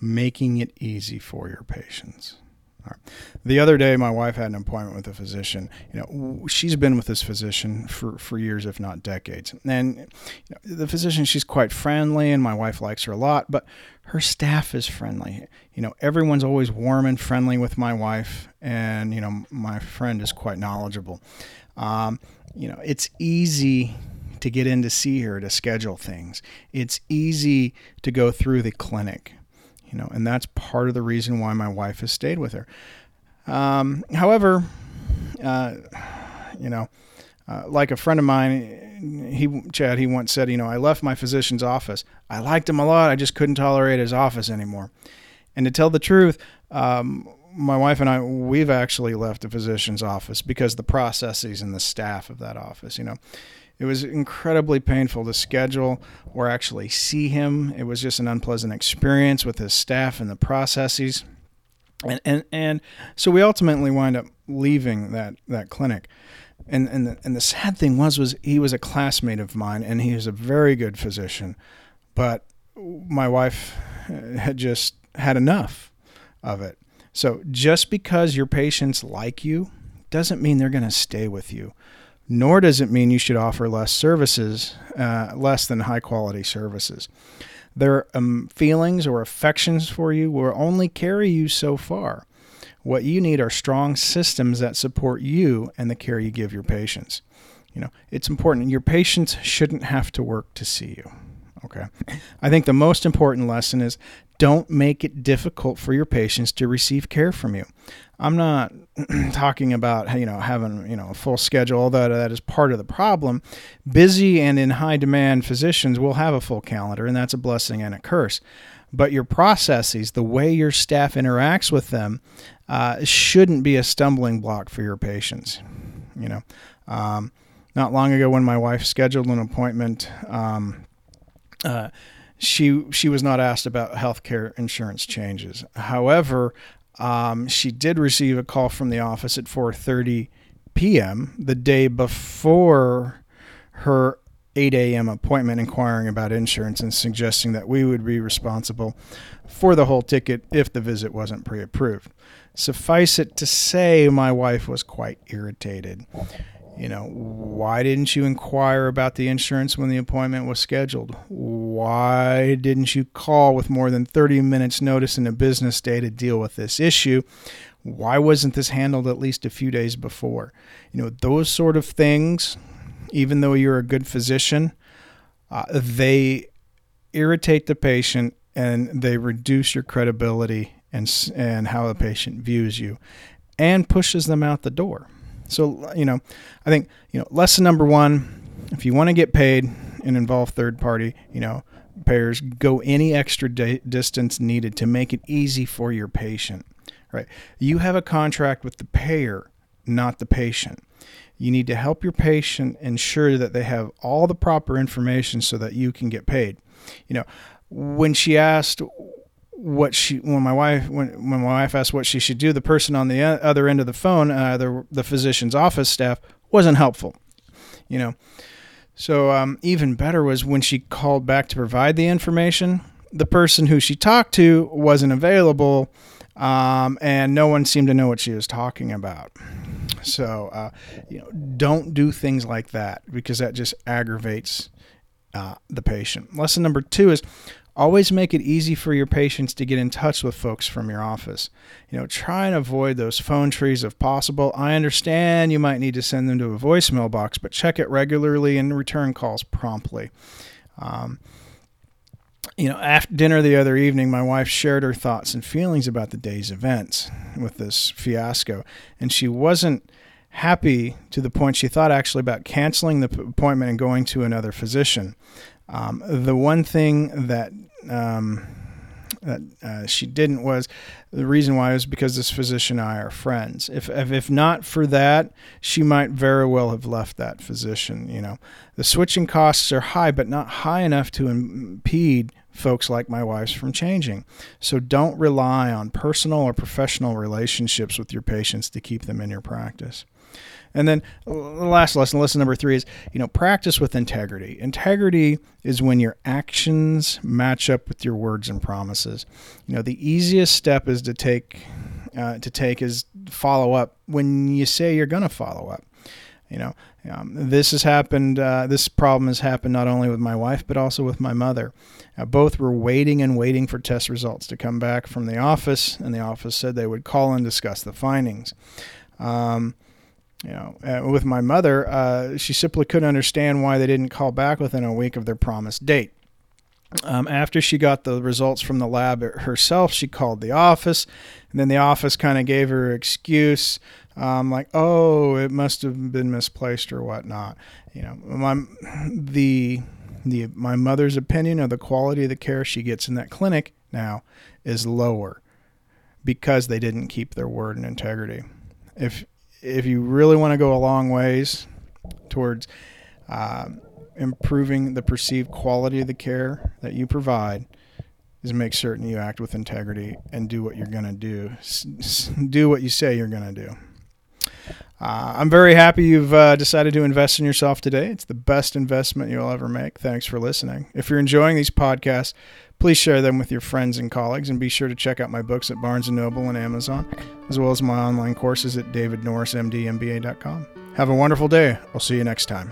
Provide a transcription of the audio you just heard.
making it easy for your patients. The other day, my wife had an appointment with a physician. You know, she's been with this physician for, for years, if not decades. And you know, the physician, she's quite friendly, and my wife likes her a lot. But her staff is friendly. You know, everyone's always warm and friendly with my wife, and you know, my friend is quite knowledgeable. Um, you know, it's easy to get in to see her to schedule things. It's easy to go through the clinic you know, and that's part of the reason why my wife has stayed with her. Um, however, uh, you know, uh, like a friend of mine, he Chad, he once said, you know, I left my physician's office. I liked him a lot. I just couldn't tolerate his office anymore. And to tell the truth, um, my wife and I, we've actually left the physician's office because the processes and the staff of that office, you know, it was incredibly painful to schedule or actually see him. It was just an unpleasant experience with his staff and the processes. And, and, and so we ultimately wind up leaving that, that clinic. And, and, the, and the sad thing was, was he was a classmate of mine and he was a very good physician. But my wife uh, had just had enough of it. So just because your patients like you doesn't mean they're going to stay with you nor does it mean you should offer less services, uh, less than high quality services. Their um, feelings or affections for you will only carry you so far. What you need are strong systems that support you and the care you give your patients. You know, it's important. Your patients shouldn't have to work to see you. Okay. I think the most important lesson is don't make it difficult for your patients to receive care from you. I'm not talking about you know having you know a full schedule, although that is part of the problem. Busy and in high demand physicians will have a full calendar, and that's a blessing and a curse. But your processes, the way your staff interacts with them, uh, shouldn't be a stumbling block for your patients. You know, um, not long ago when my wife scheduled an appointment. Um, uh, she she was not asked about healthcare insurance changes. However, um, she did receive a call from the office at 4:30 p.m. the day before her 8 a.m. appointment, inquiring about insurance and suggesting that we would be responsible for the whole ticket if the visit wasn't pre-approved. Suffice it to say, my wife was quite irritated you know, why didn't you inquire about the insurance when the appointment was scheduled? Why didn't you call with more than 30 minutes notice in a business day to deal with this issue? Why wasn't this handled at least a few days before? You know, those sort of things, even though you're a good physician, uh, they irritate the patient and they reduce your credibility and, and how the patient views you and pushes them out the door. So, you know, I think, you know, lesson number one if you want to get paid and involve third party, you know, payers, go any extra di- distance needed to make it easy for your patient, right? You have a contract with the payer, not the patient. You need to help your patient ensure that they have all the proper information so that you can get paid. You know, when she asked what she when my wife when when my wife asked what she should do, the person on the other end of the phone, uh, the the physician's office staff, wasn't helpful. You know, so um, even better was when she called back to provide the information. The person who she talked to wasn't available, um, and no one seemed to know what she was talking about. So, uh, you know, don't do things like that because that just aggravates uh, the patient. Lesson number two is Always make it easy for your patients to get in touch with folks from your office. You know, try and avoid those phone trees if possible. I understand you might need to send them to a voicemail box, but check it regularly and return calls promptly. Um, you know, after dinner the other evening, my wife shared her thoughts and feelings about the day's events with this fiasco, and she wasn't happy to the point she thought actually about canceling the appointment and going to another physician. Um, the one thing that um, that uh, she didn't was the reason why was because this physician and I are friends. If, if if not for that, she might very well have left that physician. You know, the switching costs are high, but not high enough to impede folks like my wife's from changing. So don't rely on personal or professional relationships with your patients to keep them in your practice. And then the last lesson, lesson number three is, you know, practice with integrity. Integrity is when your actions match up with your words and promises. You know, the easiest step is to take uh, to take is follow up when you say you're going to follow up. You know, um, this has happened. Uh, this problem has happened not only with my wife but also with my mother. Uh, both were waiting and waiting for test results to come back from the office, and the office said they would call and discuss the findings. Um, you know, uh, with my mother, uh, she simply couldn't understand why they didn't call back within a week of their promised date. Um, after she got the results from the lab herself, she called the office, and then the office kind of gave her excuse, um, like, "Oh, it must have been misplaced or whatnot." You know, my the the my mother's opinion of the quality of the care she gets in that clinic now is lower because they didn't keep their word and integrity. If if you really want to go a long ways towards uh, improving the perceived quality of the care that you provide, is make certain you act with integrity and do what you're going to do. S- do what you say you're going to do. Uh, I'm very happy you've uh, decided to invest in yourself today. It's the best investment you'll ever make. Thanks for listening. If you're enjoying these podcasts, please share them with your friends and colleagues, and be sure to check out my books at Barnes & Noble and Amazon, as well as my online courses at davidnorrismdmba.com. Have a wonderful day. I'll see you next time.